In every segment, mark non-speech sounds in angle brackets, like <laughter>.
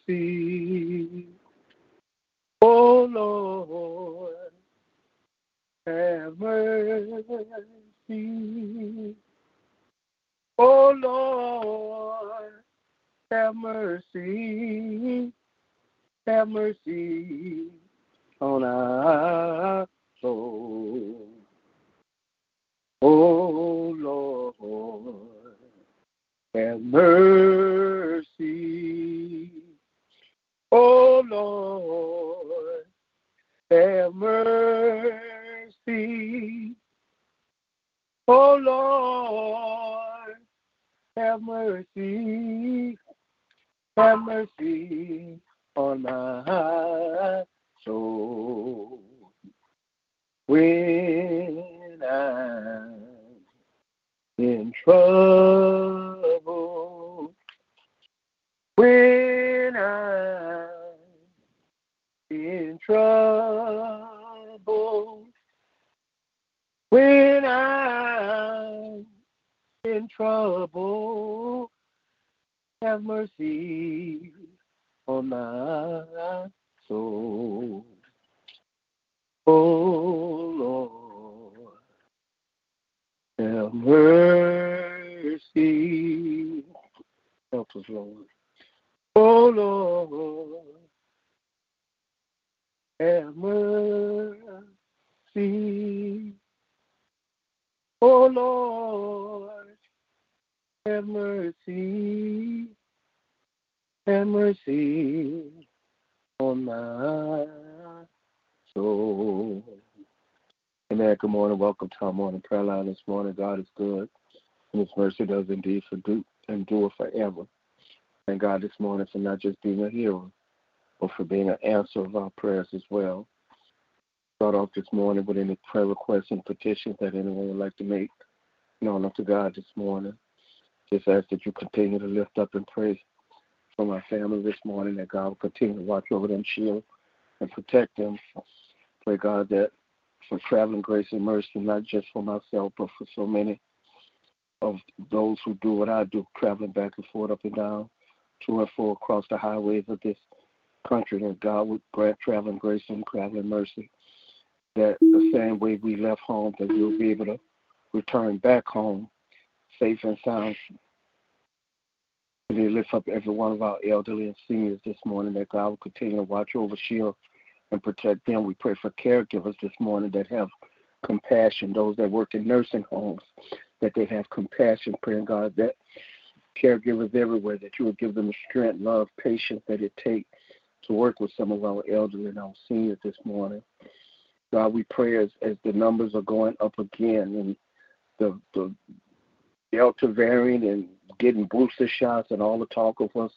mercy. Oh Lord, have mercy. Oh Lord, have mercy. Have mercy on our soul. Oh Lord, have mercy. Oh Lord, have mercy. Oh Lord, have mercy. Have mercy on my soul. When I'm in trouble, when I'm in trouble, when I'm in trouble, have mercy on my soul. Oh Lord, mercy. Help us, Lord. Oh Lord, have mercy. Oh Lord, have mercy. Have mercy on my soul. Amen. Good morning. Welcome to our morning prayer line this morning. God is good, and His mercy does indeed endure forever. Thank God this morning for not just being a hero, but for being an answer of our prayers as well. Start off this morning with any prayer requests and petitions that anyone would like to make known unto God this morning. Just ask that you continue to lift up and pray for my family this morning, that God will continue to watch over them, shield, and protect them. Pray, God, that for traveling grace and mercy, not just for myself, but for so many of those who do what I do, traveling back and forth, up and down, to and fro across the highways of this country, that God would grant traveling grace and traveling mercy. That the same way we left home, that we'll be able to return back home safe and sound. We lift up every one of our elderly and seniors this morning, that God will continue to watch over, shield, and protect them. We pray for caregivers this morning that have compassion, those that work in nursing homes, that they have compassion, praying God that caregivers everywhere, that you will give them the strength, love, patience that it takes to work with some of our elderly and our seniors this morning. God, we pray as, as the numbers are going up again and the, the Delta variant and getting booster shots and all the talk of what's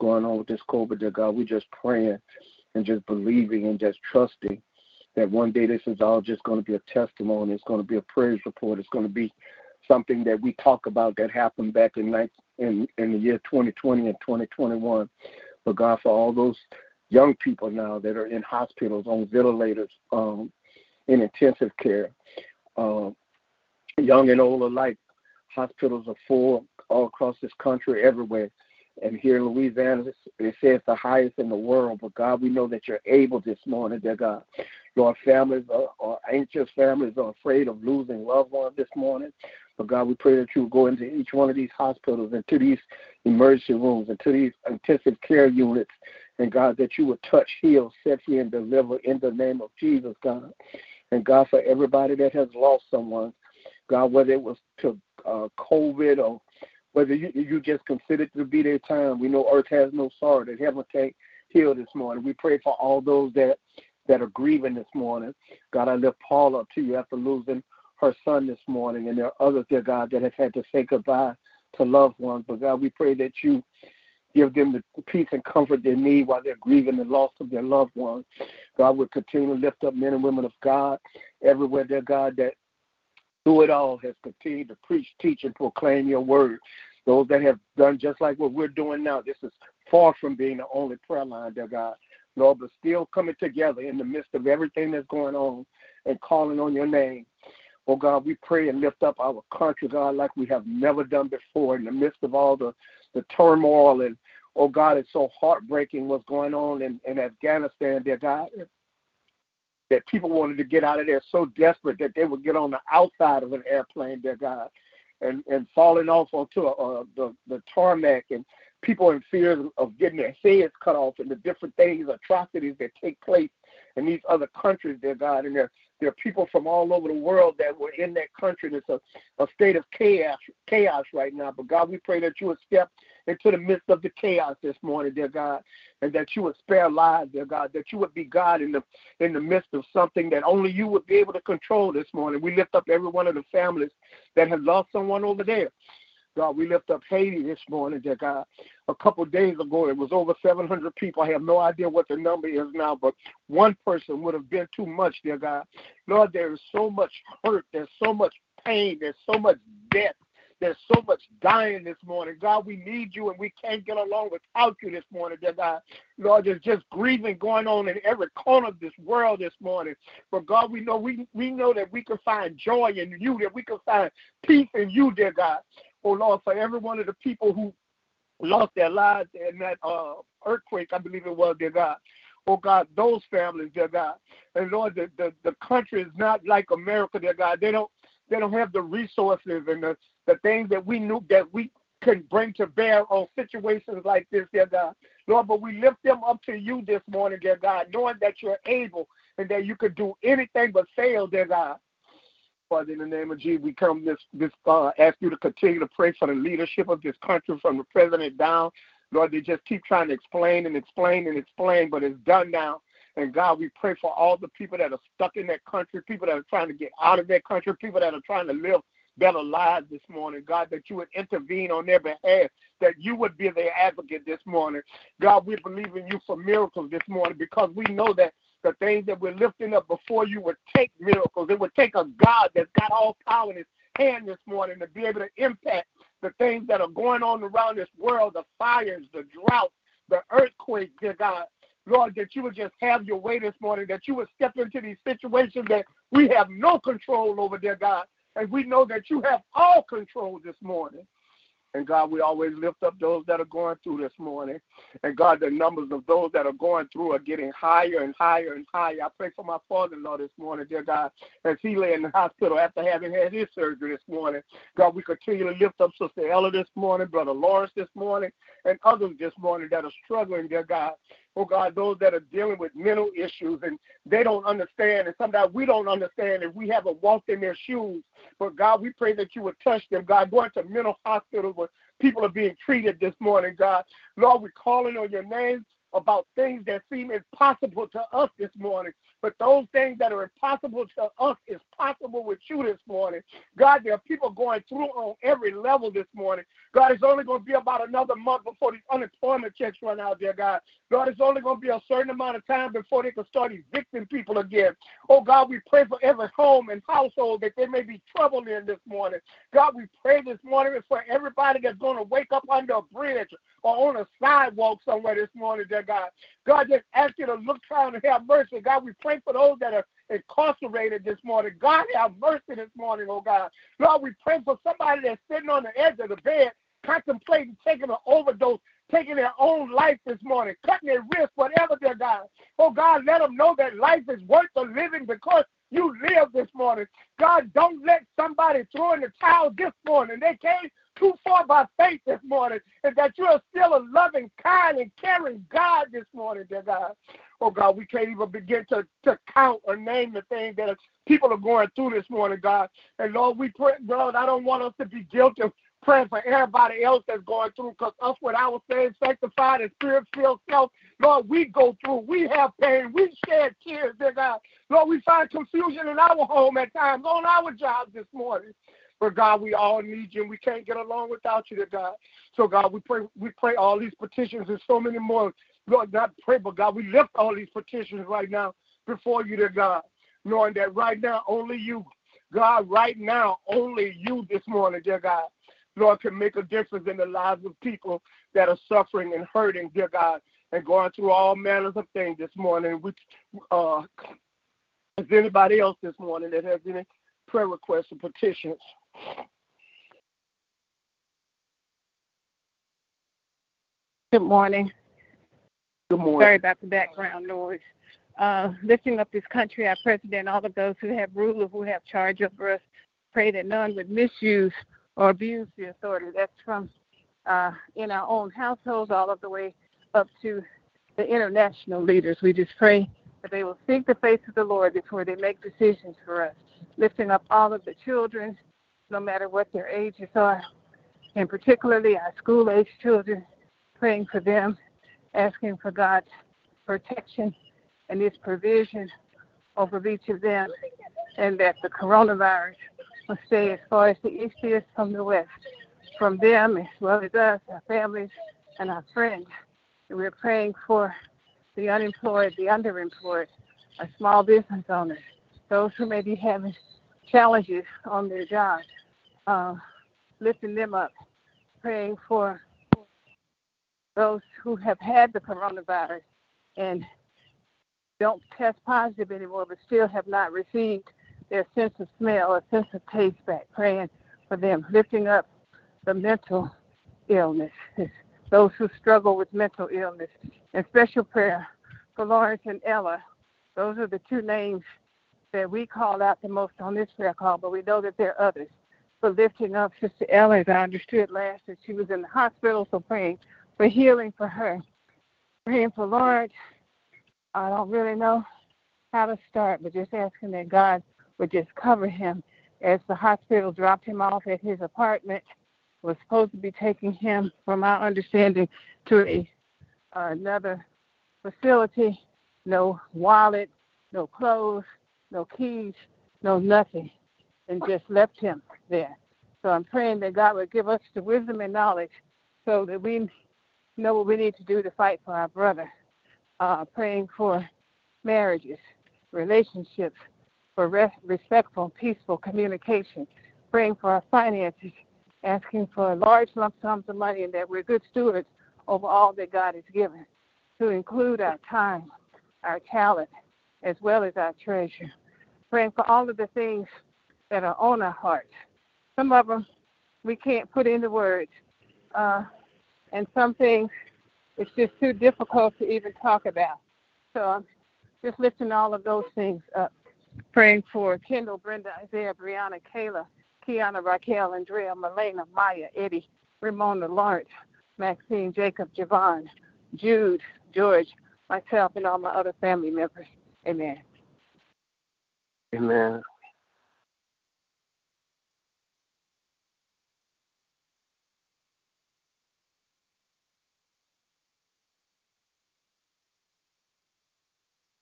going on with this COVID, that God, we just praying and just believing and just trusting that one day this is all just going to be a testimony. It's going to be a praise report. It's going to be something that we talk about that happened back in in, in the year 2020 and 2021. But God, for all those young people now that are in hospitals on ventilators, um, in intensive care, um, young and old alike, hospitals are full all across this country, everywhere. And here in Louisiana, they say it's the highest in the world. But God, we know that you're able this morning, dear God. Lord, families are, are anxious, families are afraid of losing loved ones this morning. But God, we pray that you go into each one of these hospitals, into these emergency rooms, into these intensive care units, and God, that you would touch, heal, set free, and deliver in the name of Jesus, God. And God, for everybody that has lost someone, God, whether it was to uh, COVID or whether you, you just consider it to be their time. We know earth has no sorrow, that heaven can't heal this morning. We pray for all those that that are grieving this morning. God, I lift Paul up to you after losing her son this morning, and there are others, dear God, that have had to say goodbye to loved ones. But God, we pray that you give them the peace and comfort they need while they're grieving the loss of their loved ones. God will continue to lift up men and women of God everywhere, dear God, that through it all has continued to preach, teach, and proclaim your word. Those that have done just like what we're doing now, this is far from being the only prayer line, dear God. Lord, but still coming together in the midst of everything that's going on and calling on your name. Oh God, we pray and lift up our country, God, like we have never done before in the midst of all the, the turmoil and oh God, it's so heartbreaking what's going on in, in Afghanistan, dear God. That people wanted to get out of there so desperate that they would get on the outside of an airplane, dear God, and and falling off onto a, the the tarmac and people in fear of getting their heads cut off and the different things, atrocities that take place in these other countries, dear God, and they're there are people from all over the world that were in that country. And It's a, a state of chaos, chaos right now. But God, we pray that you would step into the midst of the chaos this morning, dear God, and that you would spare lives, dear God, that you would be God in the in the midst of something that only you would be able to control this morning. We lift up every one of the families that have lost someone over there. God, we lift up Haiti this morning, dear God. A couple days ago, it was over 700 people. I have no idea what the number is now, but one person would have been too much, dear God. Lord, there is so much hurt. There's so much pain. There's so much death. There's so much dying this morning. God, we need you and we can't get along without you this morning, dear God. Lord, there's just grieving going on in every corner of this world this morning. But God, we know we we know that we can find joy in you, that we can find peace in you, dear God oh Lord, for every one of the people who lost their lives in that uh, earthquake, I believe it was, dear God. Oh God, those families, dear God. And Lord, the, the, the country is not like America, dear God. They don't they don't have the resources and the, the things that we knew that we can bring to bear on situations like this, dear God. Lord, but we lift them up to you this morning, dear God, knowing that you're able and that you could do anything but fail, dear God. Father, in the name of Jesus, we come this this uh, ask you to continue to pray for the leadership of this country from the president down. Lord, they just keep trying to explain and explain and explain, but it's done now. And God, we pray for all the people that are stuck in that country, people that are trying to get out of that country, people that are trying to live better lives this morning. God, that you would intervene on their behalf, that you would be their advocate this morning. God, we believe in you for miracles this morning because we know that the things that we're lifting up before you would take miracles. It would take a God that's got all power in his hand this morning to be able to impact the things that are going on around this world, the fires, the drought, the earthquake, dear God. Lord, that you would just have your way this morning, that you would step into these situations that we have no control over, dear God. And we know that you have all control this morning. And God, we always lift up those that are going through this morning. And God, the numbers of those that are going through are getting higher and higher and higher. I pray for my father in law this morning, dear God, as he lay in the hospital after having had his surgery this morning. God, we continue to lift up Sister Ella this morning, Brother Lawrence this morning, and others this morning that are struggling, dear God oh God, those that are dealing with mental issues and they don't understand, and sometimes we don't understand if we haven't walked in their shoes. But God, we pray that you would touch them, God, going to mental hospitals where people are being treated this morning, God. Lord, we're calling on your name about things that seem impossible to us this morning. But those things that are impossible to us is possible with you this morning. God, there are people going through on every level this morning. God, it's only going to be about another month before these unemployment checks run out there, God. God, it's only going to be a certain amount of time before they can start evicting people again. Oh, God, we pray for every home and household that there may be trouble in this morning. God, we pray this morning for everybody that's going to wake up under a bridge or on a sidewalk somewhere this morning, dear God. God, just ask you to look down and have mercy. God, we pray for those that are incarcerated this morning. God, have mercy this morning, oh God. Lord, we pray for somebody that's sitting on the edge of the bed contemplating taking an overdose, taking their own life this morning, cutting their wrist, whatever they're God. Oh God, let them know that life is worth the living because you live this morning. God, don't let somebody throw in the towel this morning. They came too far by faith this morning, and that you are still a loving, kind, and caring God this morning, dear God. Oh God, we can't even begin to, to count or name the things that people are going through this morning, God. And Lord, we pray, Lord, I don't want us to be guilty of praying for everybody else that's going through, because us with our saved, sanctified, and spirit-filled self, Lord, we go through. We have pain. We shed tears, dear God. Lord, we find confusion in our home at times, on our jobs this morning. But God, we all need you and we can't get along without you, dear God. So God, we pray we pray all these petitions and so many more. Lord, not pray, but God, we lift all these petitions right now before you, dear God, knowing that right now only you, God, right now only you this morning, dear God, Lord, can make a difference in the lives of people that are suffering and hurting, dear God, and going through all manners of things this morning. We, uh, is anybody else this morning that has any prayer requests or petitions? Good morning. Good morning. Sorry about the background noise. Uh, lifting up this country, our president, all of those who have rule, who have charge over us, pray that none would misuse or abuse the authority. That's from uh, in our own households all of the way up to the international leaders. We just pray that they will seek the face of the Lord before they make decisions for us. Lifting up all of the children, no matter what their ages are, and particularly our school age children, praying for them, asking for God's protection and His provision over each of them, and that the coronavirus will stay as far as the east is from the west, from them as well as us, our families, and our friends. And we're praying for the unemployed, the underemployed, our small business owners, those who may be having challenges on their jobs, uh, lifting them up, praying for those who have had the coronavirus and don't test positive anymore, but still have not received their sense of smell or sense of taste back, praying for them, lifting up the mental illness, those who struggle with mental illness, and special prayer for Lawrence and Ella. Those are the two names that we call out the most on this prayer call, but we know that there are others. For lifting up Sister Ella, as I understood last, that she was in the hospital, so praying for healing for her. Praying for Lord, I don't really know how to start, but just asking that God would just cover him as the hospital dropped him off at his apartment. Was supposed to be taking him, from our understanding, to a uh, another facility. No wallet, no clothes, no keys, no nothing, and just left him there. So I'm praying that God would give us the wisdom and knowledge so that we know what we need to do to fight for our brother. Uh, praying for marriages, relationships, for re- respectful, peaceful communication. Praying for our finances, asking for large lump sums of money and that we're good stewards over all that God has given, to include our time, our talent, as well as our treasure. Praying for all of the things that are on our hearts. Some of them we can't put into words. Uh, and some things it's just too difficult to even talk about. So I'm just lifting all of those things up. Praying for Kendall, Brenda, Isaiah, Brianna, Kayla, Kiana, Raquel, Andrea, Melena, Maya, Eddie, Ramona, Lawrence, Maxine, Jacob, Javon, Jude, George, myself, and all my other family members. Amen. Amen.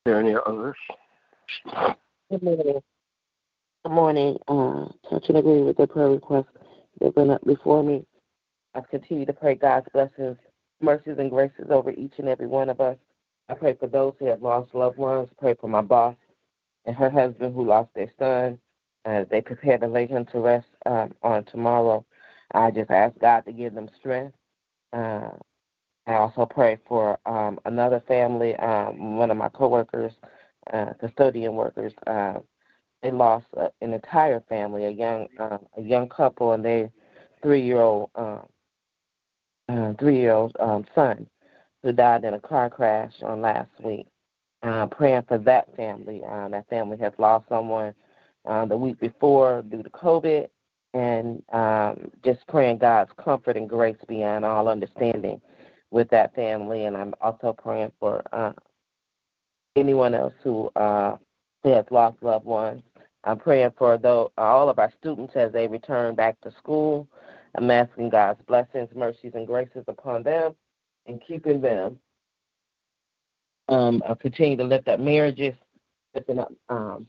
There any others? Good morning. Good morning. Um, and agree with the prayer requests that been up before me. I continue to pray God's blessings, mercies, and graces over each and every one of us. I pray for those who have lost loved ones. Pray for my boss and her husband who lost their son as they prepare to lay him to rest um, on tomorrow. I just ask God to give them strength. Uh, I also pray for um, another family, um, one of my coworkers, uh, custodian workers. Uh, they lost uh, an entire family, a young uh, a young couple, and their three year old um, uh, three year old um, son, who died in a car crash on last week. Uh, praying for that family. Uh, that family has lost someone uh, the week before due to COVID, and um, just praying God's comfort and grace beyond all understanding with that family, and I'm also praying for uh, anyone else who uh, has lost loved ones. I'm praying for though all of our students as they return back to school. I'm asking God's blessings, mercies, and graces upon them and keeping them. Um, I continue to lift up marriages, lifting up um,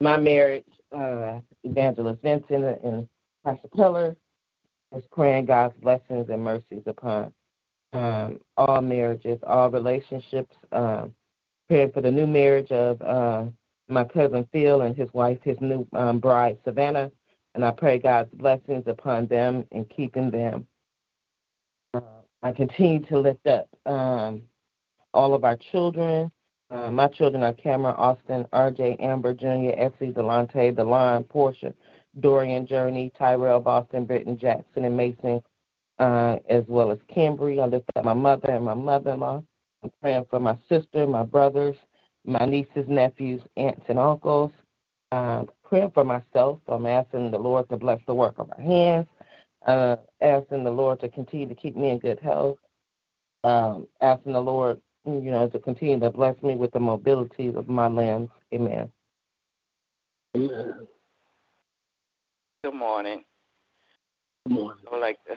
my marriage, uh, Evangelist Vincent and Pastor Pillar. Just praying God's blessings and mercies upon um, all marriages, all relationships. Um, praying for the new marriage of uh, my cousin Phil and his wife, his new um, bride Savannah. And I pray God's blessings upon them and keeping them. Uh, I continue to lift up um, all of our children. Uh, my children are Cameron, Austin, RJ, Amber, Jr., Essie, Delonte, Delon, Portia, Dorian, Journey, Tyrell, Boston, Britton, Jackson, and Mason, uh, as well as Cambry. I lift up my mother and my mother-in-law. I'm praying for my sister, my brothers, my nieces, nephews, aunts, and uncles. Um, praying for myself. I'm asking the Lord to bless the work of our hands. Uh, asking the Lord to continue to keep me in good health. Um, asking the Lord, you know, to continue to bless me with the mobility of my limbs. Amen. Amen. Good morning. Good morning. I would like to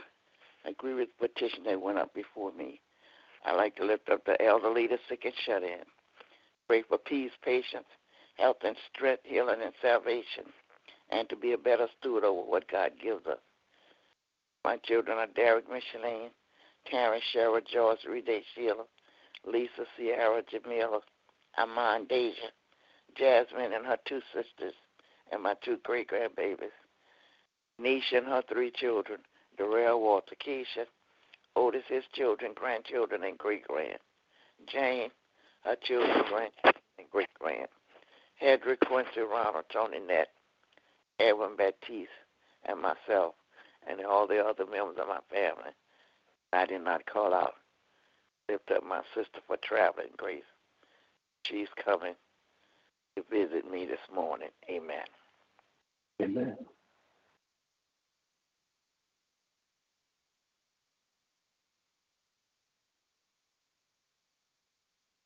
agree with the petition that went up before me. I'd like to lift up the elderly, the sick, and shut in. Pray for peace, patience, health, and strength, healing, and salvation, and to be a better steward over what God gives us. My children are Derek, Micheline, Karen, Cheryl, George, Rede, Sheila, Lisa, Sierra, Jamila, Amon, Deja, Jasmine, and her two sisters, and my two great grandbabies. Nisha and her three children, Darrell, Walter, Keisha, Otis, his children, grandchildren, and great grand. Jane, her children, grandchildren, and great grand. Hedrick, Quincy, Ronald, Tony Nett, Edwin Baptiste, and myself, and all the other members of my family. I did not call out. Lift up my sister for traveling grace. She's coming to visit me this morning. Amen. Amen.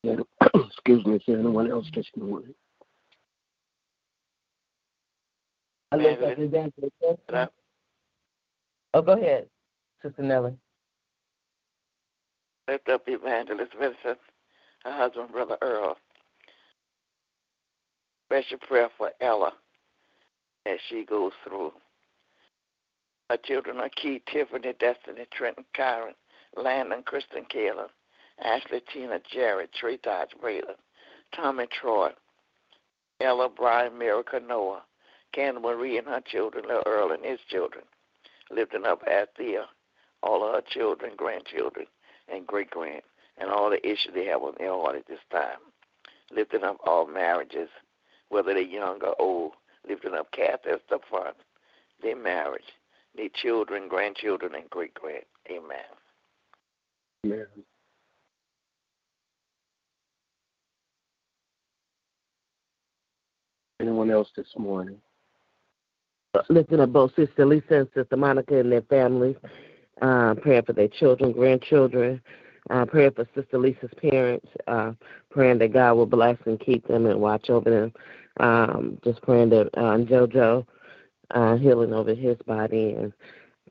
Yeah, Excuse me, is there anyone else this morning? I lift up Evangelist Vincent. Oh, go ahead, Sister Nellie. Lift up Evangelist Vincent, her husband, Brother Earl. Special prayer for Ella as she goes through. Her children are Keith, Tiffany, Destiny, Trenton, Kyron, Landon, Kristen, Kayla, Ashley, Tina, Jared, Trey Dodge, Braylon, Tom and Troy, Ella, Brian, Miracle, Noah, Candy Marie and her children, Little Earl and his children, lifting up Althea, all of her children, grandchildren, and great grand, and all the issues they have on their heart at this time. Lifting up all marriages, whether they're young or old, lifting up Kathy at the front, their marriage, their children, grandchildren, and great grand. Amen. Amen. Anyone else this morning? lifting up both Sister Lisa and Sister Monica and their families, uh, praying for their children, grandchildren, uh, praying for Sister Lisa's parents, uh, praying that God will bless and keep them and watch over them. Um, just praying that uh, JoJo uh, healing over his body and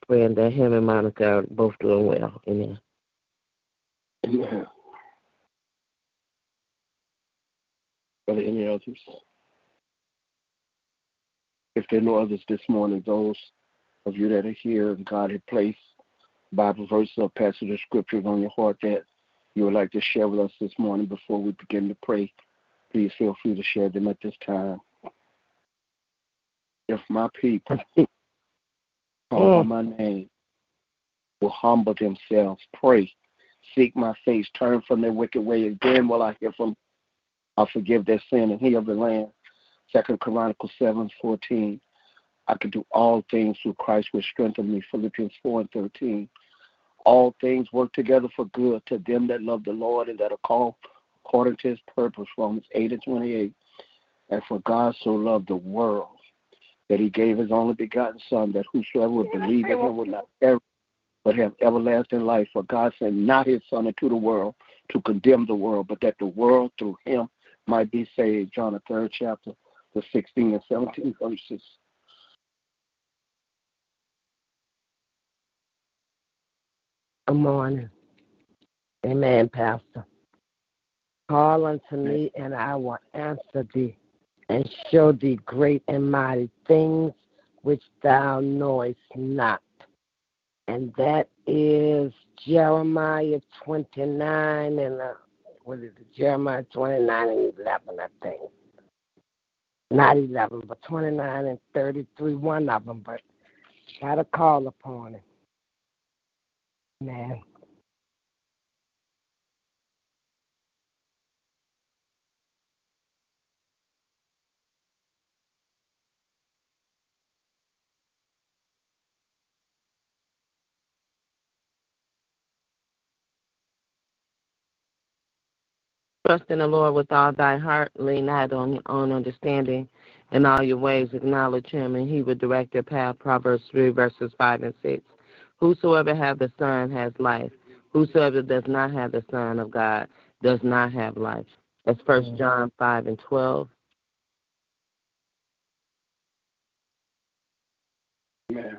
praying that him and Monica are both doing well. Amen. Amen. Any others? If there are no others this morning, those of you that are here God had placed Bible verses or passage of scriptures on your heart that you would like to share with us this morning before we begin to pray, please feel free to share them at this time. If my people <laughs> call by mm. my name will humble themselves, pray, seek my face, turn from their wicked ways, then will I hear from I'll forgive their sin and heal the land. Second Chronicles seven fourteen. I can do all things through Christ which strengthen me. Philippians four and thirteen. All things work together for good to them that love the Lord and that are called according to his purpose. Romans eight and twenty eight. And for God so loved the world that he gave his only begotten Son, that whosoever would believe in him would not perish, but have everlasting life. For God sent not his Son into the world to condemn the world, but that the world through him might be saved. John the third chapter, the 16 and 17 verses. Good morning. Amen, Pastor. Call unto me, and I will answer thee, and show thee great and mighty things which thou knowest not. And that is Jeremiah 29 and uh, what is it? Jeremiah 29 and 11, I think. Not 11, but 29 and 33, one of them, but try to call upon him. Man. Trust in the Lord with all thy heart, lean not on your own understanding. In all your ways acknowledge him, and he will direct your path. Proverbs 3, verses 5 and 6. Whosoever have the Son has life. Whosoever does not have the Son of God does not have life. That's First mm. John 5 and 12. Amen.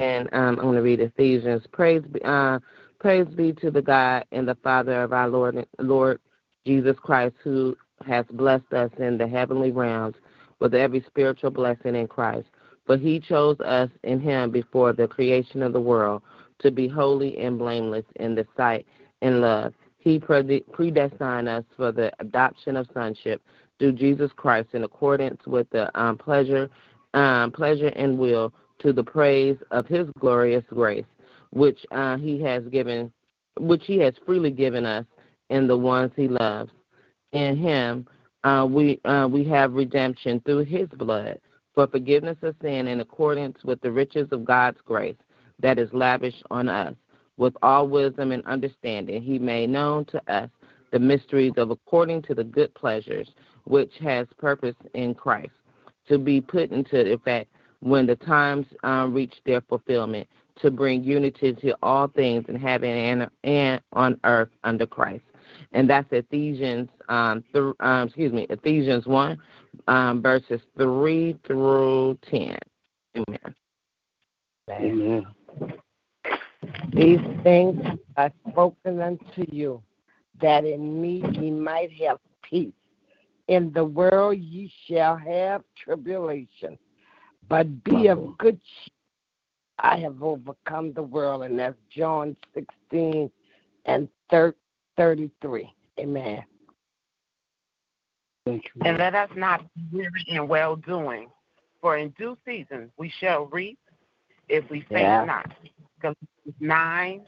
And um, I'm going to read Ephesians. Praise be, uh, Praise be to the God and the Father of our Lord, Lord Jesus Christ, who has blessed us in the heavenly realms with every spiritual blessing in Christ. For he chose us in him before the creation of the world to be holy and blameless in the sight and love. He predestined us for the adoption of sonship through Jesus Christ in accordance with the um, pleasure, um, pleasure and will to the praise of his glorious grace which uh, he has given, which he has freely given us in the ones he loves. In him, uh, we uh, we have redemption through his blood for forgiveness of sin in accordance with the riches of God's grace that is lavished on us. With all wisdom and understanding, he made known to us the mysteries of according to the good pleasures which has purpose in Christ, to be put into effect when the times uh, reach their fulfillment, to bring unity to all things in heaven and, and on earth under Christ. And that's Ephesians, um, th- um, excuse me, Ephesians 1, um, verses 3 through 10. Amen. Amen. These things are spoken unto you, that in me ye might have peace. In the world ye shall have tribulation, but be of good cheer I have overcome the world, and that's John 16 and 33. Amen. And let us not be weary in well doing, for in due season we shall reap if we faint yeah. not. Galatians 9,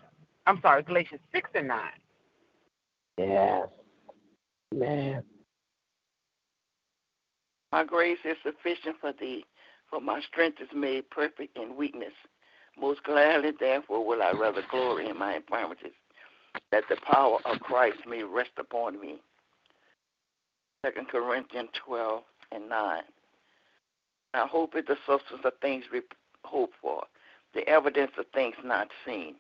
I'm sorry, Galatians 6 and 9. Yes. Man. My grace is sufficient for thee, for my strength is made perfect in weakness. Most gladly, therefore, will I rather glory in my infirmities, that the power of Christ may rest upon me. 2 Corinthians 12 and 9. Now, hope is the substance of things we hope for, the evidence of things not seen.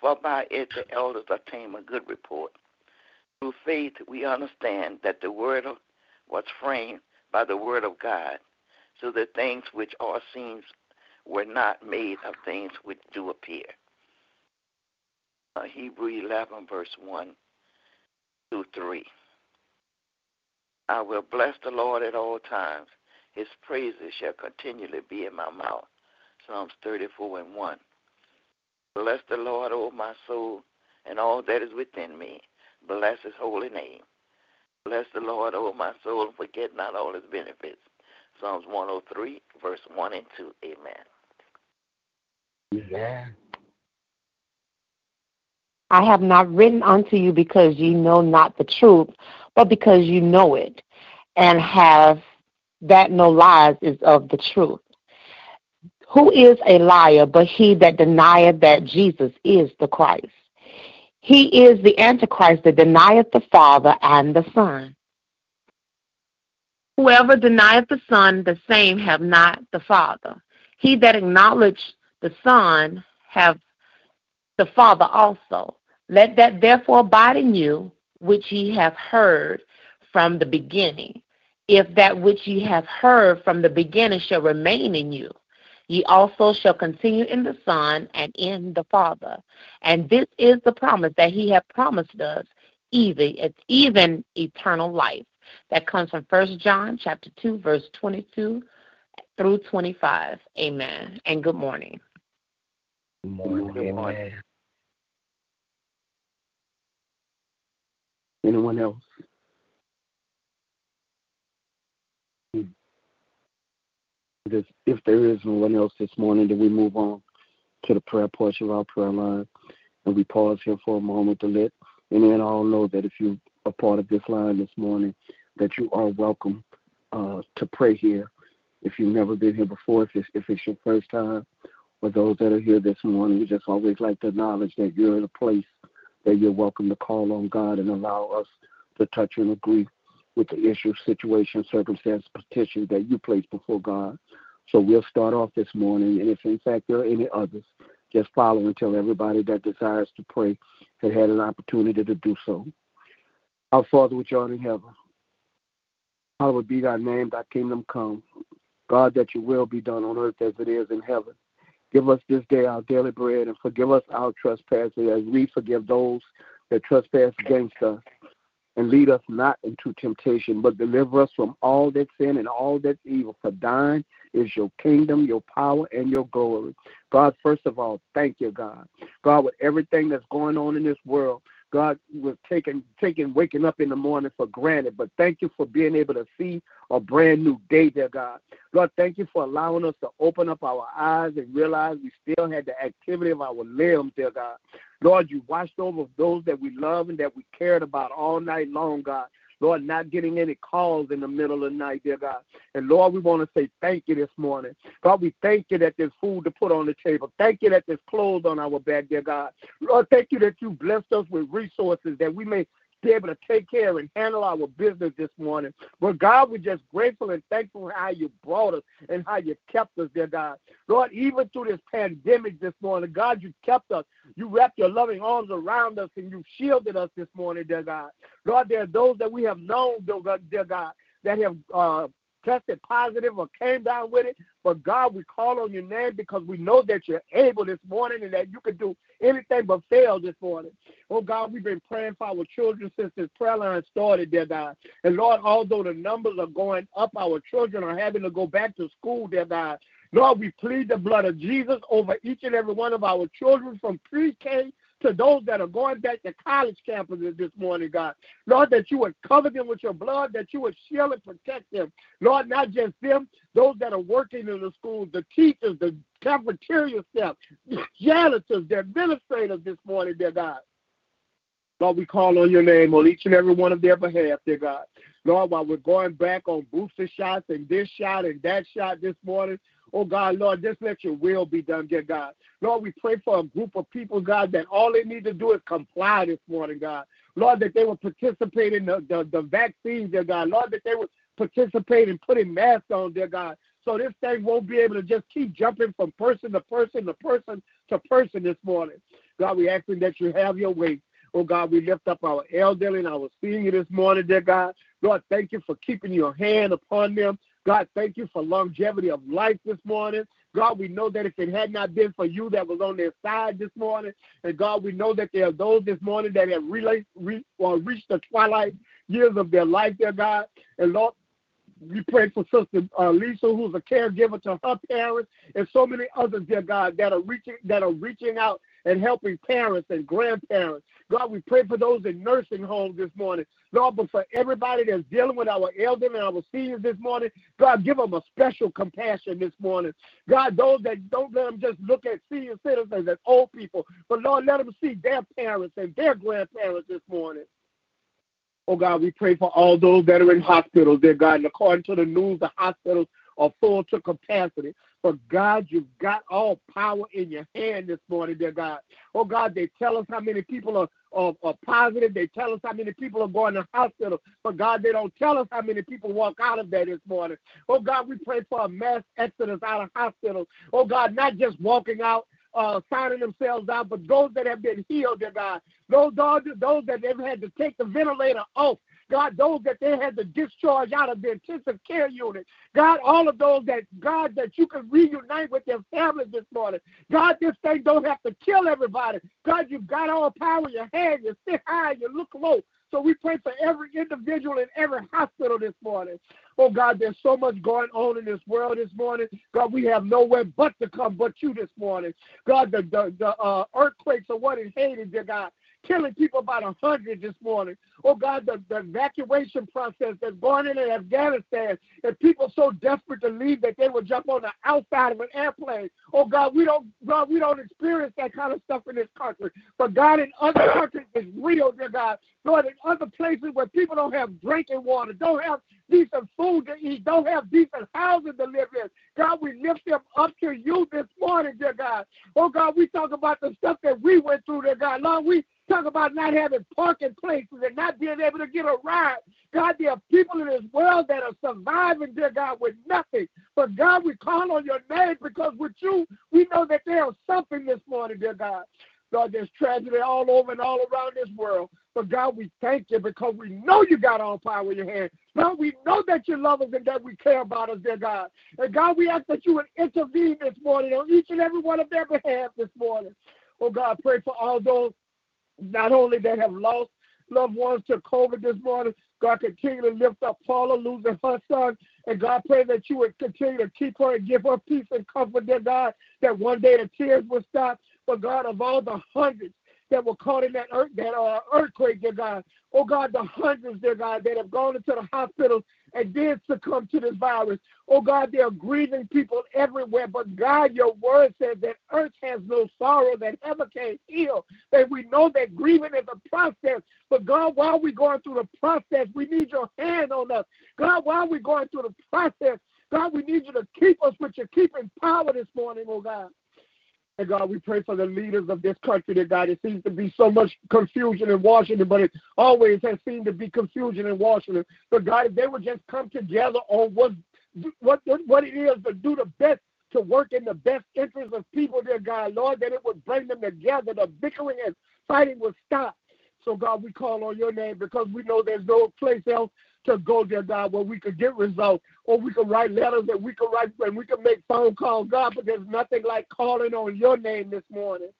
For by it the elders obtain a good report. Through faith, we understand that the word was framed by the word of God, so that things which are seen were not made of things which do appear. Uh, Hebrew 11, verse 1 through 3. I will bless the Lord at all times. His praises shall continually be in my mouth. Psalms 34 and 1. Bless the Lord, O my soul, and all that is within me. Bless his holy name. Bless the Lord, O my soul, and forget not all his benefits. Psalms 103, verse 1 and 2. Amen. I have not written unto you because ye know not the truth, but because you know it, and have that no lies is of the truth. Who is a liar but he that denieth that Jesus is the Christ? He is the Antichrist that denieth the Father and the Son. Whoever denieth the Son, the same have not the Father. He that acknowledgeth the Son have the Father also. Let that therefore abide in you, which ye have heard from the beginning. If that which ye have heard from the beginning shall remain in you, ye also shall continue in the Son and in the Father. And this is the promise that he hath promised us, even, even eternal life. That comes from First John chapter 2, verse 22 through 25. Amen. And good morning. Good morning. Good morning. Amen. Anyone else? Hmm. If there is no one else this morning, then we move on to the prayer portion of our prayer line. And we pause here for a moment to let any and all know that if you are a part of this line this morning, that you are welcome uh, to pray here. If you've never been here before, if it's, if it's your first time, or those that are here this morning, we just always like to acknowledge that you're in a place that you're welcome to call on God and allow us to touch and agree with the issue, situation, circumstance, petition that you place before God. So we'll start off this morning, and if in fact there are any others, just follow until everybody that desires to pray had had an opportunity to do so. Our Father which art in heaven, hallowed be thy name, thy kingdom come. God, that your will be done on earth as it is in heaven. Give us this day our daily bread and forgive us our trespasses as we forgive those that trespass against us. And lead us not into temptation, but deliver us from all that sin and all that's evil. For thine is your kingdom, your power, and your glory. God, first of all, thank you, God. God, with everything that's going on in this world, God was taking taking waking up in the morning for granted, but thank you for being able to see a brand new day, dear God. Lord, thank you for allowing us to open up our eyes and realize we still had the activity of our limbs, dear God. Lord, you watched over those that we love and that we cared about all night long, God. Lord, not getting any calls in the middle of the night, dear God. And Lord, we want to say thank you this morning. God, we thank you that there's food to put on the table. Thank you that there's clothes on our back, dear God. Lord, thank you that you blessed us with resources that we may be able to take care and handle our business this morning. But God, we're just grateful and thankful for how you brought us and how you kept us, dear God. Lord, even through this pandemic this morning, God, you kept us. You wrapped your loving arms around us and you shielded us this morning, dear God. Lord, there are those that we have known, dear God, that have uh, tested positive or came down with it. But God, we call on your name because we know that you're able this morning and that you can do anything but fail this morning. Oh God, we've been praying for our children since this prayer line started, dear God. And Lord, although the numbers are going up, our children are having to go back to school, dear God. Lord, we plead the blood of Jesus over each and every one of our children from pre K to those that are going back to college campuses this morning, God. Lord, that you would cover them with your blood, that you would shield and protect them. Lord, not just them, those that are working in the schools, the teachers, the cafeteria staff, the janitors, the administrators this morning, dear God. Lord, we call on your name on each and every one of their behalf, dear God. Lord, while we're going back on booster shots and this shot and that shot this morning, Oh God, Lord, just let your will be done, dear God. Lord, we pray for a group of people, God, that all they need to do is comply this morning, God. Lord, that they will participate in the, the, the vaccines, dear God. Lord, that they will participate in putting masks on, dear God. So this thing won't be able to just keep jumping from person to person to person to person this morning. God, we asking that you have your way. Oh God, we lift up our elderly and our senior this morning, dear God. Lord, thank you for keeping your hand upon them. God, thank you for longevity of life this morning. God, we know that if it had not been for you that was on their side this morning, and God, we know that there are those this morning that have re- or reached the twilight years of their life, dear God. And Lord, we pray for Sister uh, Lisa, who's a caregiver to her parents, and so many others, dear God, that are reaching that are reaching out and helping parents and grandparents. God, we pray for those in nursing homes this morning. Lord, but for everybody that's dealing with our elders and our seniors this morning, God, give them a special compassion this morning. God, those that don't let them just look at senior citizens as old people, but Lord, let them see their parents and their grandparents this morning. Oh God, we pray for all those that are in hospitals, dear God. And according to the news, the hospitals are full to capacity. But God, you've got all power in your hand this morning, dear God. Oh God, they tell us how many people are, are, are positive. They tell us how many people are going to hospital. But God, they don't tell us how many people walk out of there this morning. Oh God, we pray for a mass exodus out of hospitals. Oh God, not just walking out uh, signing themselves out, but those that have been healed, dear God, those, those that have had to take the ventilator off God, those that they had to discharge out of the intensive care unit. God, all of those that, God, that you can reunite with their families this morning. God, this thing don't have to kill everybody. God, you've got all power in your hand. You sit high, you look low. So we pray for every individual in every hospital this morning. Oh God, there's so much going on in this world this morning. God, we have nowhere but to come but you this morning. God, the the, the uh, earthquakes of what in Haiti, dear God killing people about a hundred this morning. Oh God, the, the evacuation process that's going in in Afghanistan, and people so desperate to leave that they will jump on the outside of an airplane. Oh God, we don't God, we don't experience that kind of stuff in this country. But God, in other countries, it's real, dear God. Lord, in other places where people don't have drinking water, don't have decent food to eat, don't have decent housing to live in. God, we lift them up to you this morning, dear God. Oh God, we talk about the stuff that we went through, dear God. Lord, we talk about not having parking places and not being able to get a ride. God, there are people in this world that are surviving, dear God, with nothing. But God, we call on your name because with you, we know that there is something this morning, dear God. Lord, there's tragedy all over and all around this world. But God, we thank you because we know you got all power in your hand. Lord, we know that you love us and that we care about us, dear God. And God, we ask that you would intervene this morning on each and every one of their behalf this morning. Oh God, pray for all those not only that have lost loved ones to COVID this morning, God continue to lift up Paula losing her son. And God pray that you would continue to keep her and give her peace and comfort, dear God, that one day the tears will stop. But God, of all the hundreds that were caught in that, earth, that uh, earthquake, dear God. Oh God, the hundreds, dear God, that have gone into the hospitals and did succumb to this virus. Oh God, there are grieving people everywhere. But God, your word says that earth has no sorrow that heaven can't heal. That we know that grieving is a process. But God, while we're going through the process, we need your hand on us. God, while we're going through the process, God, we need you to keep us with your keeping power this morning, oh God. And God, we pray for the leaders of this country, that God, it seems to be so much confusion in Washington, but it always has seemed to be confusion in Washington. But God, if they would just come together on what what what it is to do the best to work in the best interest of people, dear God, Lord, that it would bring them together. The bickering and fighting would stop. So, God, we call on your name because we know there's no place else to go, dear God, where we could get results, or we could write letters and we could write and we could make phone calls, God, but there's nothing like calling on your name this morning.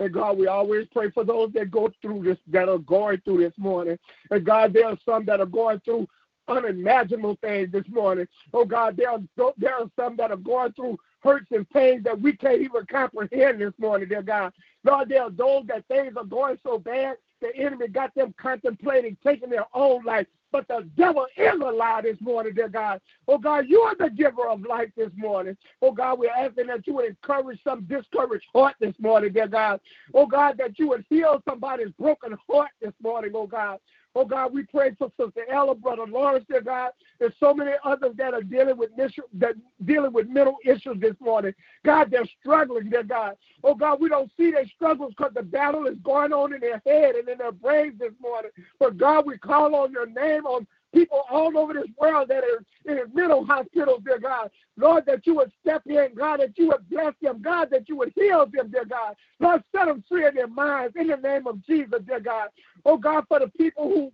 And God, we always pray for those that go through this, that are going through this morning. And God, there are some that are going through unimaginable things this morning. Oh God, there are there are some that are going through hurts and pains that we can't even comprehend this morning, dear God. Lord, there are those that things are going so bad, the enemy got them contemplating taking their own life. But the devil is alive this morning, dear God. Oh God, you are the giver of life this morning. Oh God, we're asking that you would encourage some discouraged heart this morning, dear God. Oh God, that you would heal somebody's broken heart this morning, oh God. Oh God, we pray for Sister Ella, Brother Lawrence, dear God. There's so many others that are dealing with that dealing with mental issues this morning. God, they're struggling, dear God. Oh God, we don't see their struggles because the battle is going on in their head and in their brains this morning. But God, we call on your name on people all over this world that are in mental hospitals, dear God. Lord, that you would step in, God, that you would bless them, God, that you would heal them, dear God. Lord, set them free in their minds in the name of Jesus, dear God. Oh, God, for the people who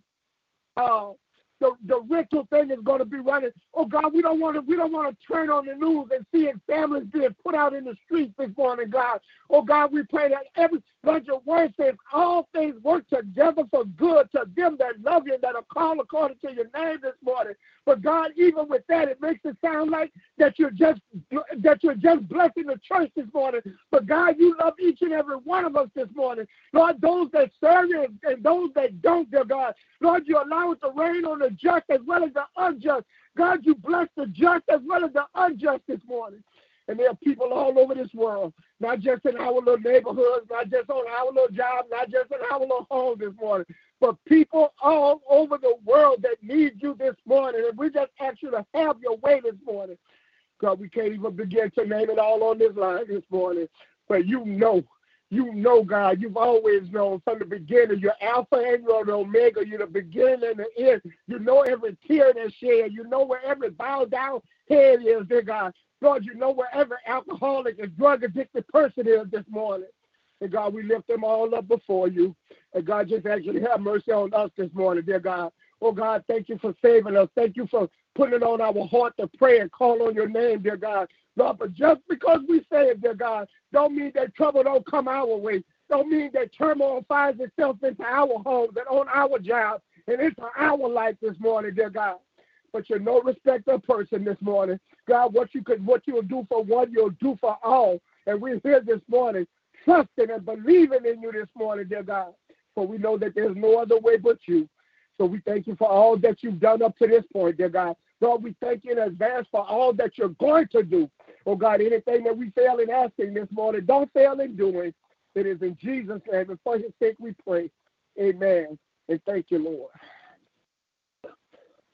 uh, the, the rental thing is going to be running. Oh God, we don't want to we don't want to turn on the news and see families being put out in the streets this morning, God. Oh God, we pray that every Lord, your word says all things work together for good to them that love you and that are called according to your name this morning. But God, even with that, it makes it sound like that you're just that you're just blessing the church this morning. But God, you love each and every one of us this morning. Lord, those that serve you and those that don't, dear God. Lord, you allow it to rain on the just as well as the unjust. God, you bless the just as well as the unjust this morning. And there are people all over this world, not just in our little neighborhoods, not just on our little job, not just in our little home this morning, but people all over the world that need you this morning. And we just ask you to have your way this morning. God, we can't even begin to name it all on this line this morning. But you know, you know, God, you've always known from the beginning. You're Alpha and you're the Omega. You're the beginning and the end. You know every tear that's shed. You know where every bow down head is, dear God. Lord, you know where every alcoholic and drug addicted person is this morning. And God, we lift them all up before you. And God, just actually have mercy on us this morning, dear God. Oh God, thank you for saving us. Thank you for putting it on our heart to pray and call on your name, dear God. Lord, but just because we say it, dear God, don't mean that trouble don't come our way. Don't mean that turmoil finds itself into our homes and on our jobs and into our life this morning, dear God. But you're no respecter of person this morning. God, what you could what you'll do for one, you'll do for all. And we're here this morning, trusting and believing in you this morning, dear God. For we know that there's no other way but you. So we thank you for all that you've done up to this point, dear God. Lord, we thank you in advance for all that you're going to do. Oh God, anything that we fail in asking this morning, don't fail in doing. It is in Jesus' name and for his sake we pray. Amen. And thank you, Lord.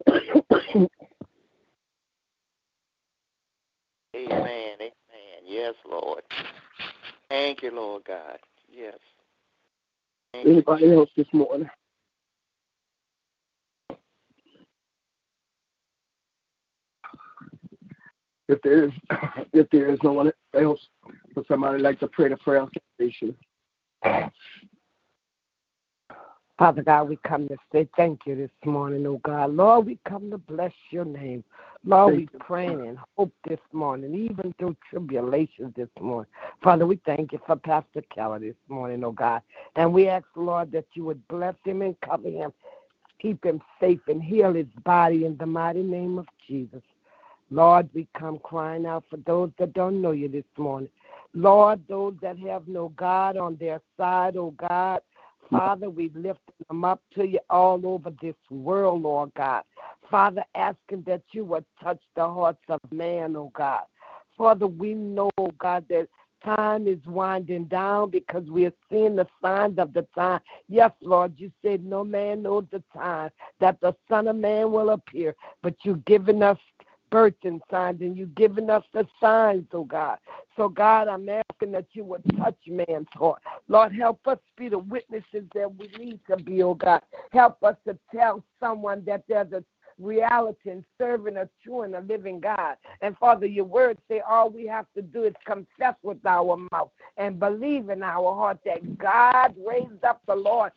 <coughs> Amen. Amen. Yes, Lord. Thank you, Lord God. Yes. Thank Anybody else this morning? If there is, <coughs> if there is no one else, would somebody like to pray the prayer of salvation? Father God, we come to say thank you this morning, oh God. Lord, we come to bless your name. Lord, we praying and hope this morning, even through tribulations this morning. Father, we thank you for Pastor Keller this morning, oh God. And we ask, Lord, that you would bless him and cover him, keep him safe, and heal his body in the mighty name of Jesus. Lord, we come crying out for those that don't know you this morning. Lord, those that have no God on their side, oh God. Father, we lift them up to you all over this world, Lord God. Father, asking that you would touch the hearts of man, oh God. Father, we know, oh God, that time is winding down because we are seeing the signs of the time. Yes, Lord, you said no man knows the time that the Son of Man will appear, but you've given us birthing signs and you've given us the signs, oh God. So, God, I'm asking that you would touch man's heart. Lord, help us be the witnesses that we need to be, oh God. Help us to tell someone that there's a reality in serving a true and a living God. And Father, your words say all we have to do is confess with our mouth and believe in our heart that God raised up the Lord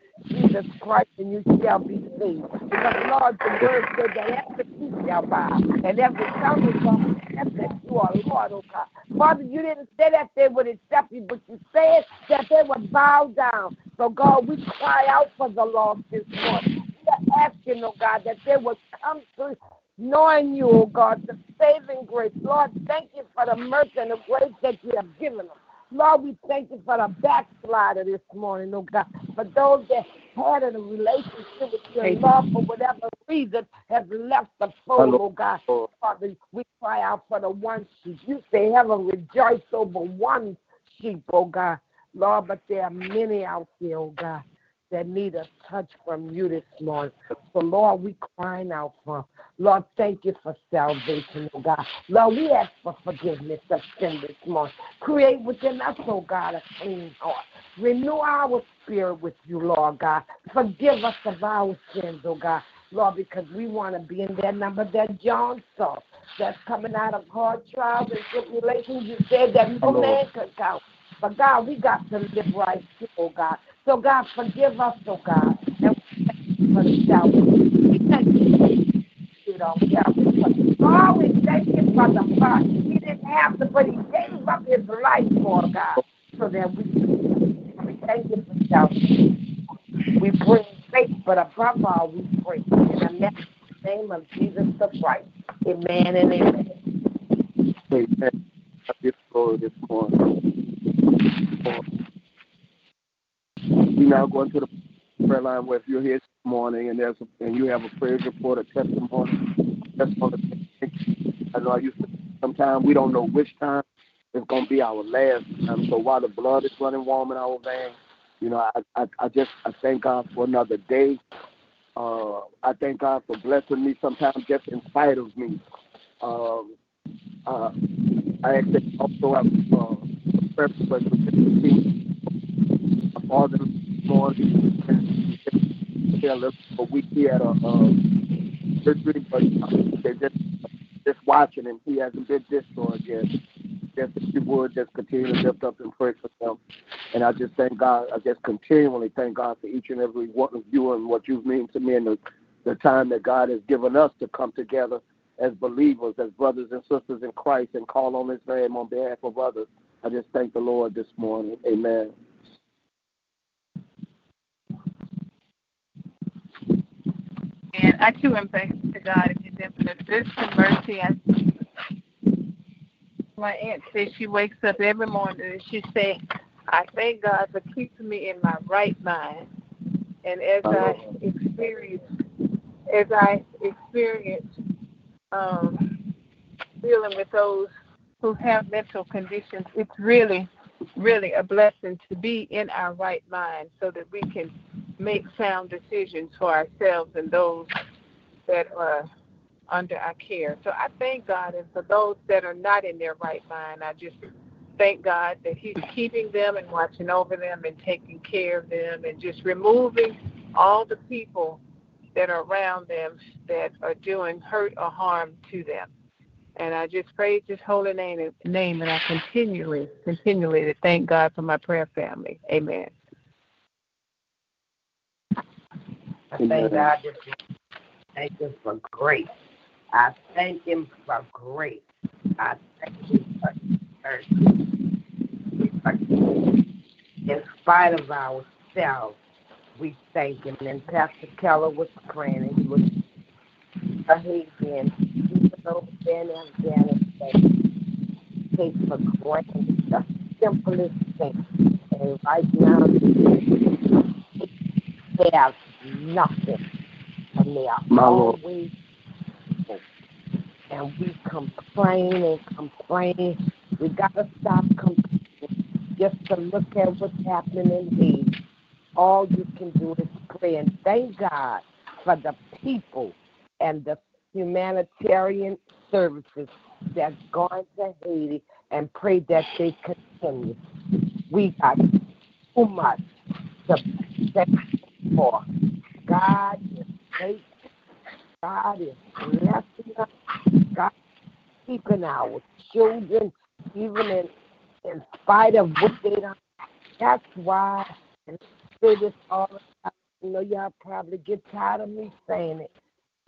Jesus Christ and you shall be saved. Because Lord, the word said that every knee shall bow and every tongue will confess that you are Lord, oh God. Father, you didn't say that they would accept you, but you said that they would bow down. So God, we cry out for the Lord this morning We are asking, oh God, that they would come to knowing you, oh God, the saving grace. Lord, thank you for the mercy and the grace that you have given us. Lord, we thank you for the backslider this morning, oh God. For those that had a relationship with your love for whatever reason has left the fold, oh God. Father, we cry out for the one sheep. You say heaven rejoice over one sheep, oh God. Lord, but there are many out there, oh God that need a touch from you this morning. So, Lord, we crying out for. Lord, thank you for salvation, oh God. Lord, we ask for forgiveness of sin this morning. Create within us, oh God, a clean heart. Renew our spirit with you, Lord God. Forgive us of our sins, oh God. Lord, because we want to be in that number that John saw that's coming out of hard trials and tribulations. You said that no man could count. But God, we got to live right too, oh God. So, God, forgive us, oh God. And for the salvation. We thank you on Calvary. Oh, we thank you for the blood. He didn't have to, but he gave up his life for God so that we we thank you for salvation. We bring faith, but above all, we pray in the name of Jesus the Christ. Amen and amen. Amen. I give this morning. Now going to the prayer line where if you're here this morning and there's a, and you have a prayer report, a testimony, testimony. I know I used to sometimes we don't know which time it's gonna be our last time. So while the blood is running warm in our veins, you know, I I, I just I thank God for another day. Uh, I thank God for blessing me sometimes just in spite of me. Um, uh, I actually also have uh, request for my father morning and a week he had a uh, surgery, but they just just watching him. He hasn't been discharged yet. Just if you would just continue to lift up and pray for him. And I just thank God. I just continually thank God for each and every one of you and what you've mean to me and the, the time that God has given us to come together as believers, as brothers and sisters in Christ, and call on His name on behalf of others. I just thank the Lord this morning. Amen. And I too am thankful to God in His infinite and mercy. I, my aunt says she wakes up every morning and she says, I thank God for keeping me in my right mind. And as I experience, as I experience um, dealing with those who have mental conditions, it's really, really a blessing to be in our right mind so that we can make sound decisions for ourselves and those that are under our care. So I thank God, and for those that are not in their right mind, I just thank God that He's keeping them and watching over them and taking care of them and just removing all the people that are around them that are doing hurt or harm to them. And I just praise His holy name, name and I continually, continually to thank God for my prayer family. Amen. I thank God thank Him for grace. I thank Him for grace. I thank Him for mercy. In spite of ourselves, we thank Him. And Pastor Keller was praying, and he was behaving, even over there in Afghanistan, take for granted the simplest thing. And right now, they have nothing. And they are My Lord. and we complain and complain. We gotta stop complaining. Just to look at what's happening in Haiti. All you can do is pray and thank God for the people and the humanitarian services that's going to Haiti and pray that they continue. We got so much to thank for. God is faithful. God is blessing us. God is keeping our children, even in, in spite of what they don't. That's why, and I say this all the time. You know, y'all probably get tired of me saying it,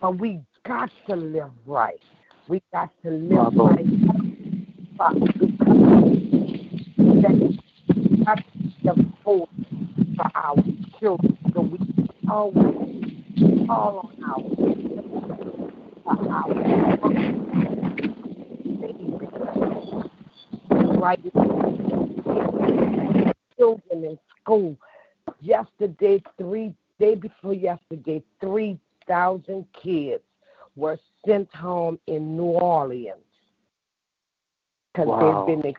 but we got to live right. We got to live Lord. right. But because that got the force for our children, so we always call on our for our right children in school. Yesterday, three day before yesterday, three thousand kids were sent home in New Orleans because Wow. they've been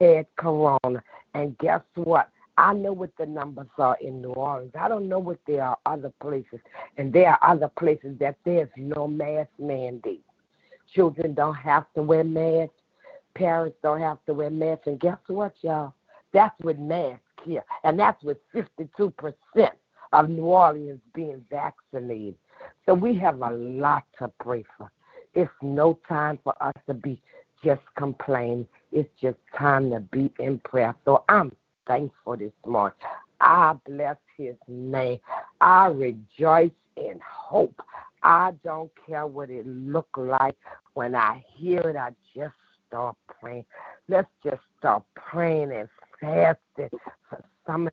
had corona. And guess what? I know what the numbers are in New Orleans. I don't know what there are other places. And there are other places that there's no mask mandate. Children don't have to wear masks. Parents don't have to wear masks. And guess what, y'all? That's with masks here. And that's with 52% of New Orleans being vaccinated. So we have a lot to pray for. It's no time for us to be just complaining. It's just time to be in prayer. So I'm thankful this morning. I bless his name. I rejoice in hope. I don't care what it look like. When I hear it, I just start praying. Let's just start praying and fasting for some of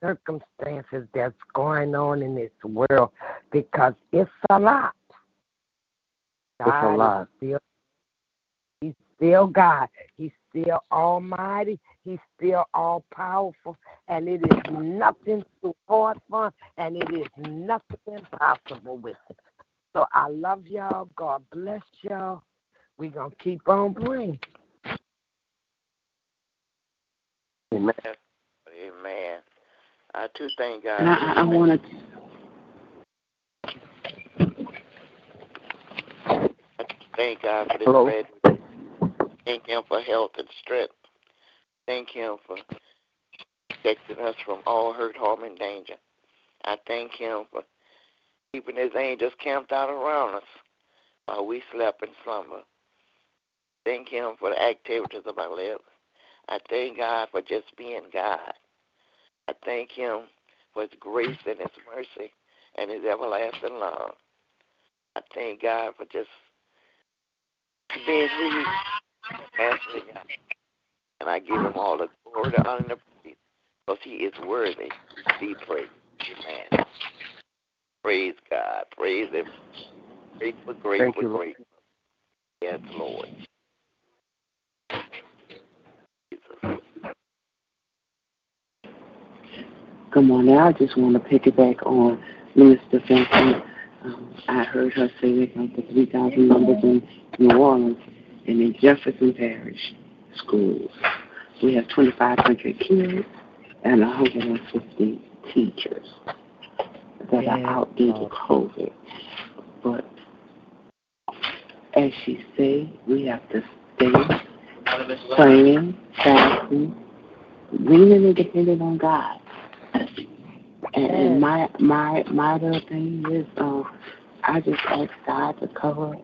the circumstances that's going on in this world because it's a lot. It's a God lot. still He's still God. He's still almighty. He's still all powerful. And it is nothing too hard for him. And it is nothing impossible with him. So I love y'all. God bless y'all. We're going to keep on praying. Amen. Amen. I too thank God. And I, I want to Thank God for this Hello. bread. Thank Him for health and strength. Thank Him for protecting us from all hurt, harm, and danger. I thank Him for keeping His angels camped out around us while we slept in slumber. Thank Him for the activities of our lips. I thank God for just being God. I thank Him for His grace and His mercy and His everlasting love. I thank God for just being who He is, and I give Him all the glory, the honor, and the praise, because He is worthy to be praised. Amen. Praise God. Praise Him. Grateful, grateful, Thank you, grateful. Yes, Lord. Good morning. I just want to piggyback on Minister Vincent. Um, I heard her say about the 3,000 numbers in New Orleans and in Jefferson Parish schools. We have 2,500 kids and 150 teachers that are out due to COVID. But as she said, we have to stay praying, fasting, leaning and depending on God. And, and my my my other thing is, uh, I just ask God to cover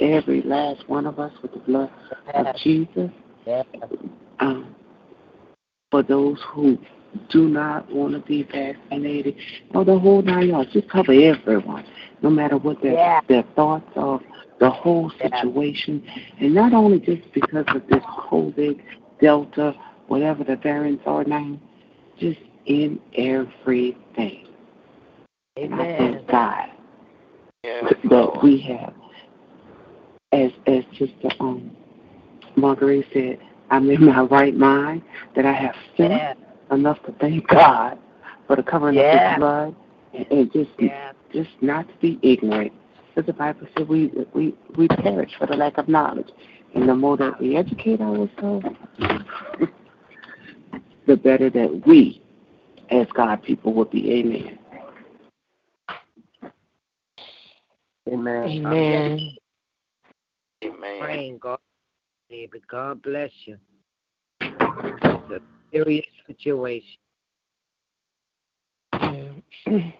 every last one of us with the blood of Jesus. Um, for those who do not want to be vaccinated, or the whole nine yards, just cover everyone, no matter what their Yeah. their thoughts of the whole situation, and not only just because of this COVID, Delta, whatever the variants are now, just in everything. And I thank God Yes, that we have, as as Sister um, Marguerite said, I'm in my right mind, that I have sense Yeah. enough to thank God for the covering of His blood, and, and just Yeah. just not to be ignorant. Because the Bible said we we we perish for the lack of knowledge, and the more that we educate ourselves, <laughs> the better that we, as God people, will be. Amen. Amen. Amen. Amen. Praying, God, baby. God bless you. It's a serious situation. <clears throat>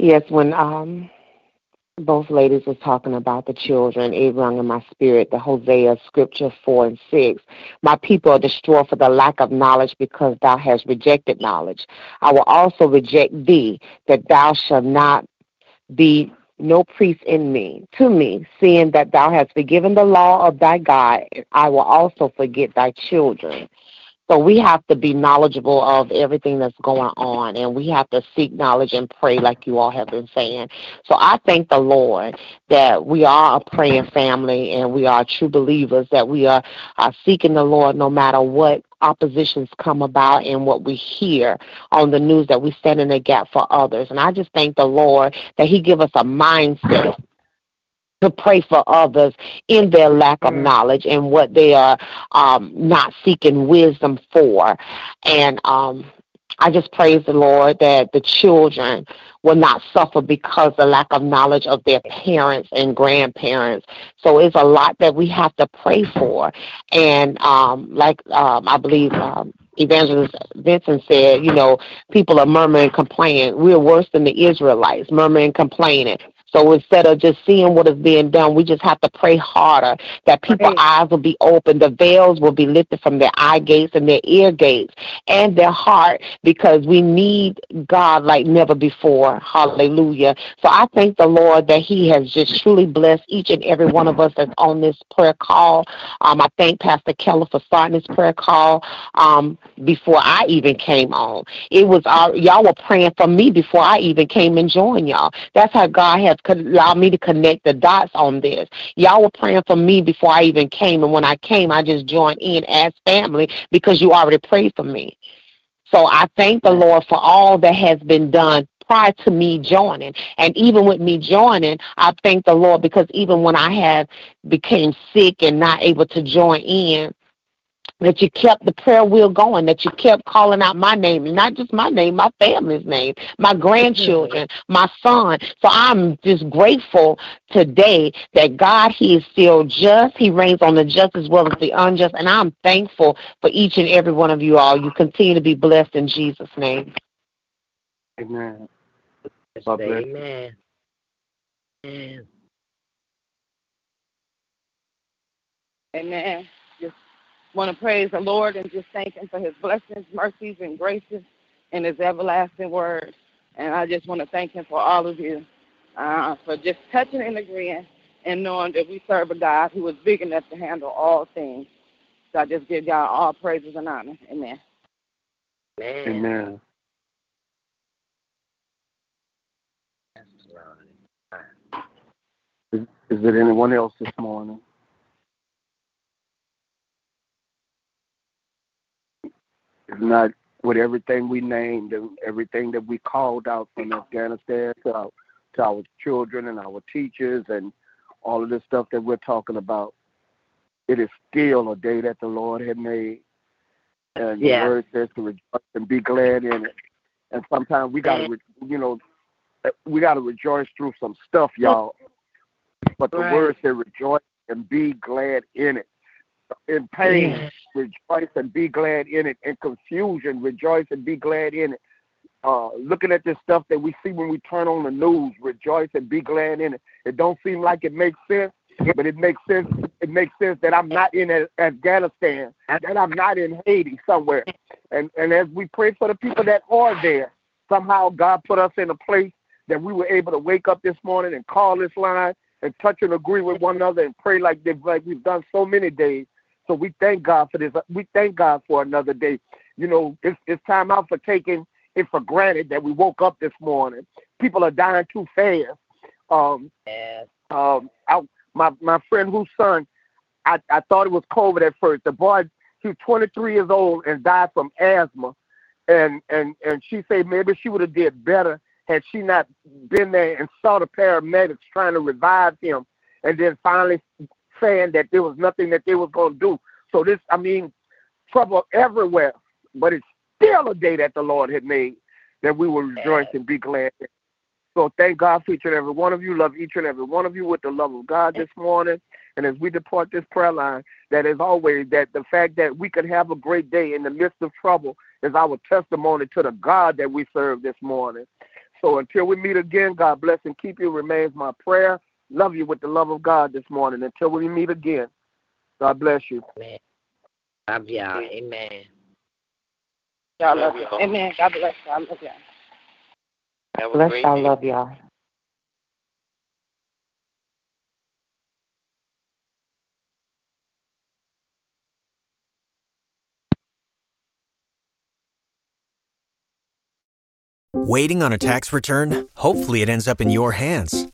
Yes, when um both ladies was talking about the children, it rung in my spirit the Hosea scripture four and six. My people are destroyed for the lack of knowledge because thou hast rejected knowledge. I will also reject thee, that thou shalt not be no priest in me to me, seeing that thou hast forgiven the law of thy God, I will also forget thy children. So we have to be knowledgeable of everything that's going on, and we have to seek knowledge and pray, like you all have been saying. So I thank the Lord that we are a praying family, and we are true believers. That we are, are seeking the Lord no matter what oppositions come about and what we hear on the news. That we stand in the gap for others, and I just thank the Lord that He give us a mindset to pray for others in their lack of knowledge and what they are um, not seeking wisdom for. And um, I just praise the Lord that the children will not suffer because of lack of knowledge of their parents and grandparents. So it's a lot that we have to pray for. And um, like um, I believe um, Evangelist Vincent said, you know, people are murmuring, complaining. We're worse than the Israelites, murmuring, complaining. So instead of just seeing what is being done, we just have to pray harder that people's eyes will be open, the veils will be lifted from their eye gates and their ear gates and their heart because we need God like never before. Hallelujah. So I thank the Lord that He has just truly blessed each and every one of us that's on this prayer call. Um, I thank Pastor Keller for starting this prayer call um, before I even came on. It was all, y'all were praying for me before I even came and joined y'all. That's how God has allowed me to connect the dots on this. Y'all were praying for me before I even came, and when I came, I just joined in as family because you already prayed for me. So I thank the Lord for all that has been done prior to me joining. And even with me joining, I thank the Lord because even when I had became sick and not able to join in, that you kept the prayer wheel going, that you kept calling out my name, and not just my name, my family's name, my grandchildren, my son. So I'm just grateful today that God, He is still just. He reigns on the just as well as the unjust. And I'm thankful for each and every one of you all. You continue to be blessed in Jesus' name. Amen. Amen. Amen. Amen. Just want to praise the Lord and just thank Him for His blessings, mercies, and graces and His everlasting word. And I just want to thank Him for all of you uh, for just touching and agreeing and knowing that we serve a God who is big enough to handle all things. So I just give y'all all praises and honor. Amen. Amen. Is, is there anyone else this morning? Not, with everything we named and everything that we called out from Afghanistan to our, to our children and our teachers and all of this stuff that we're talking about, it is still a day that the Lord had made. And Yeah. the word says to rejoice and be glad in it. And sometimes we got to, re- you know, we got to rejoice through some stuff, y'all. But the Right. word said rejoice and be glad in it. In pain, rejoice and be glad in it. In confusion, rejoice and be glad in it. Uh, looking at this stuff that we see when we turn on the news, rejoice and be glad in it. It don't seem like it makes sense, but it makes sense. It makes sense that I'm not in Afghanistan, that I'm not in Haiti somewhere. And and as we pray for the people that are there, somehow God put us in a place that we were able to wake up this morning and call this line and touch and agree with one another and pray like like we've done so many days. So we thank God for this. We thank God for another day. You know, it's it's time out for taking it for granted that we woke up this morning. People are dying too fast. Um, Yes. um, I, my my friend whose son, I I thought it was COVID at first. The boy, he was 23 years old and died from asthma, and and and she said maybe she would have did better had she not been there and saw the paramedics trying to revive him, and then finally saying that there was nothing that they was going to do. So this, I mean, trouble everywhere, but it's still a day that the Lord had made that we will rejoice and be glad. So thank God for each and every one of you. Love each and every one of you with the love of God this morning. And as we depart this prayer line, that is always, that the fact that we can have a great day in the midst of trouble is our testimony to the God that we serve this morning. So until we meet again, God bless and keep you remains my prayer. Love you with the love of God this morning. Until we meet again, God bless you. Amen. Love y'all. Amen. Y'all love you. Amen. God bless you. I love y'all. Have Bless y'all. day. Love y'all. Waiting on a tax return? Hopefully, it ends up in your hands.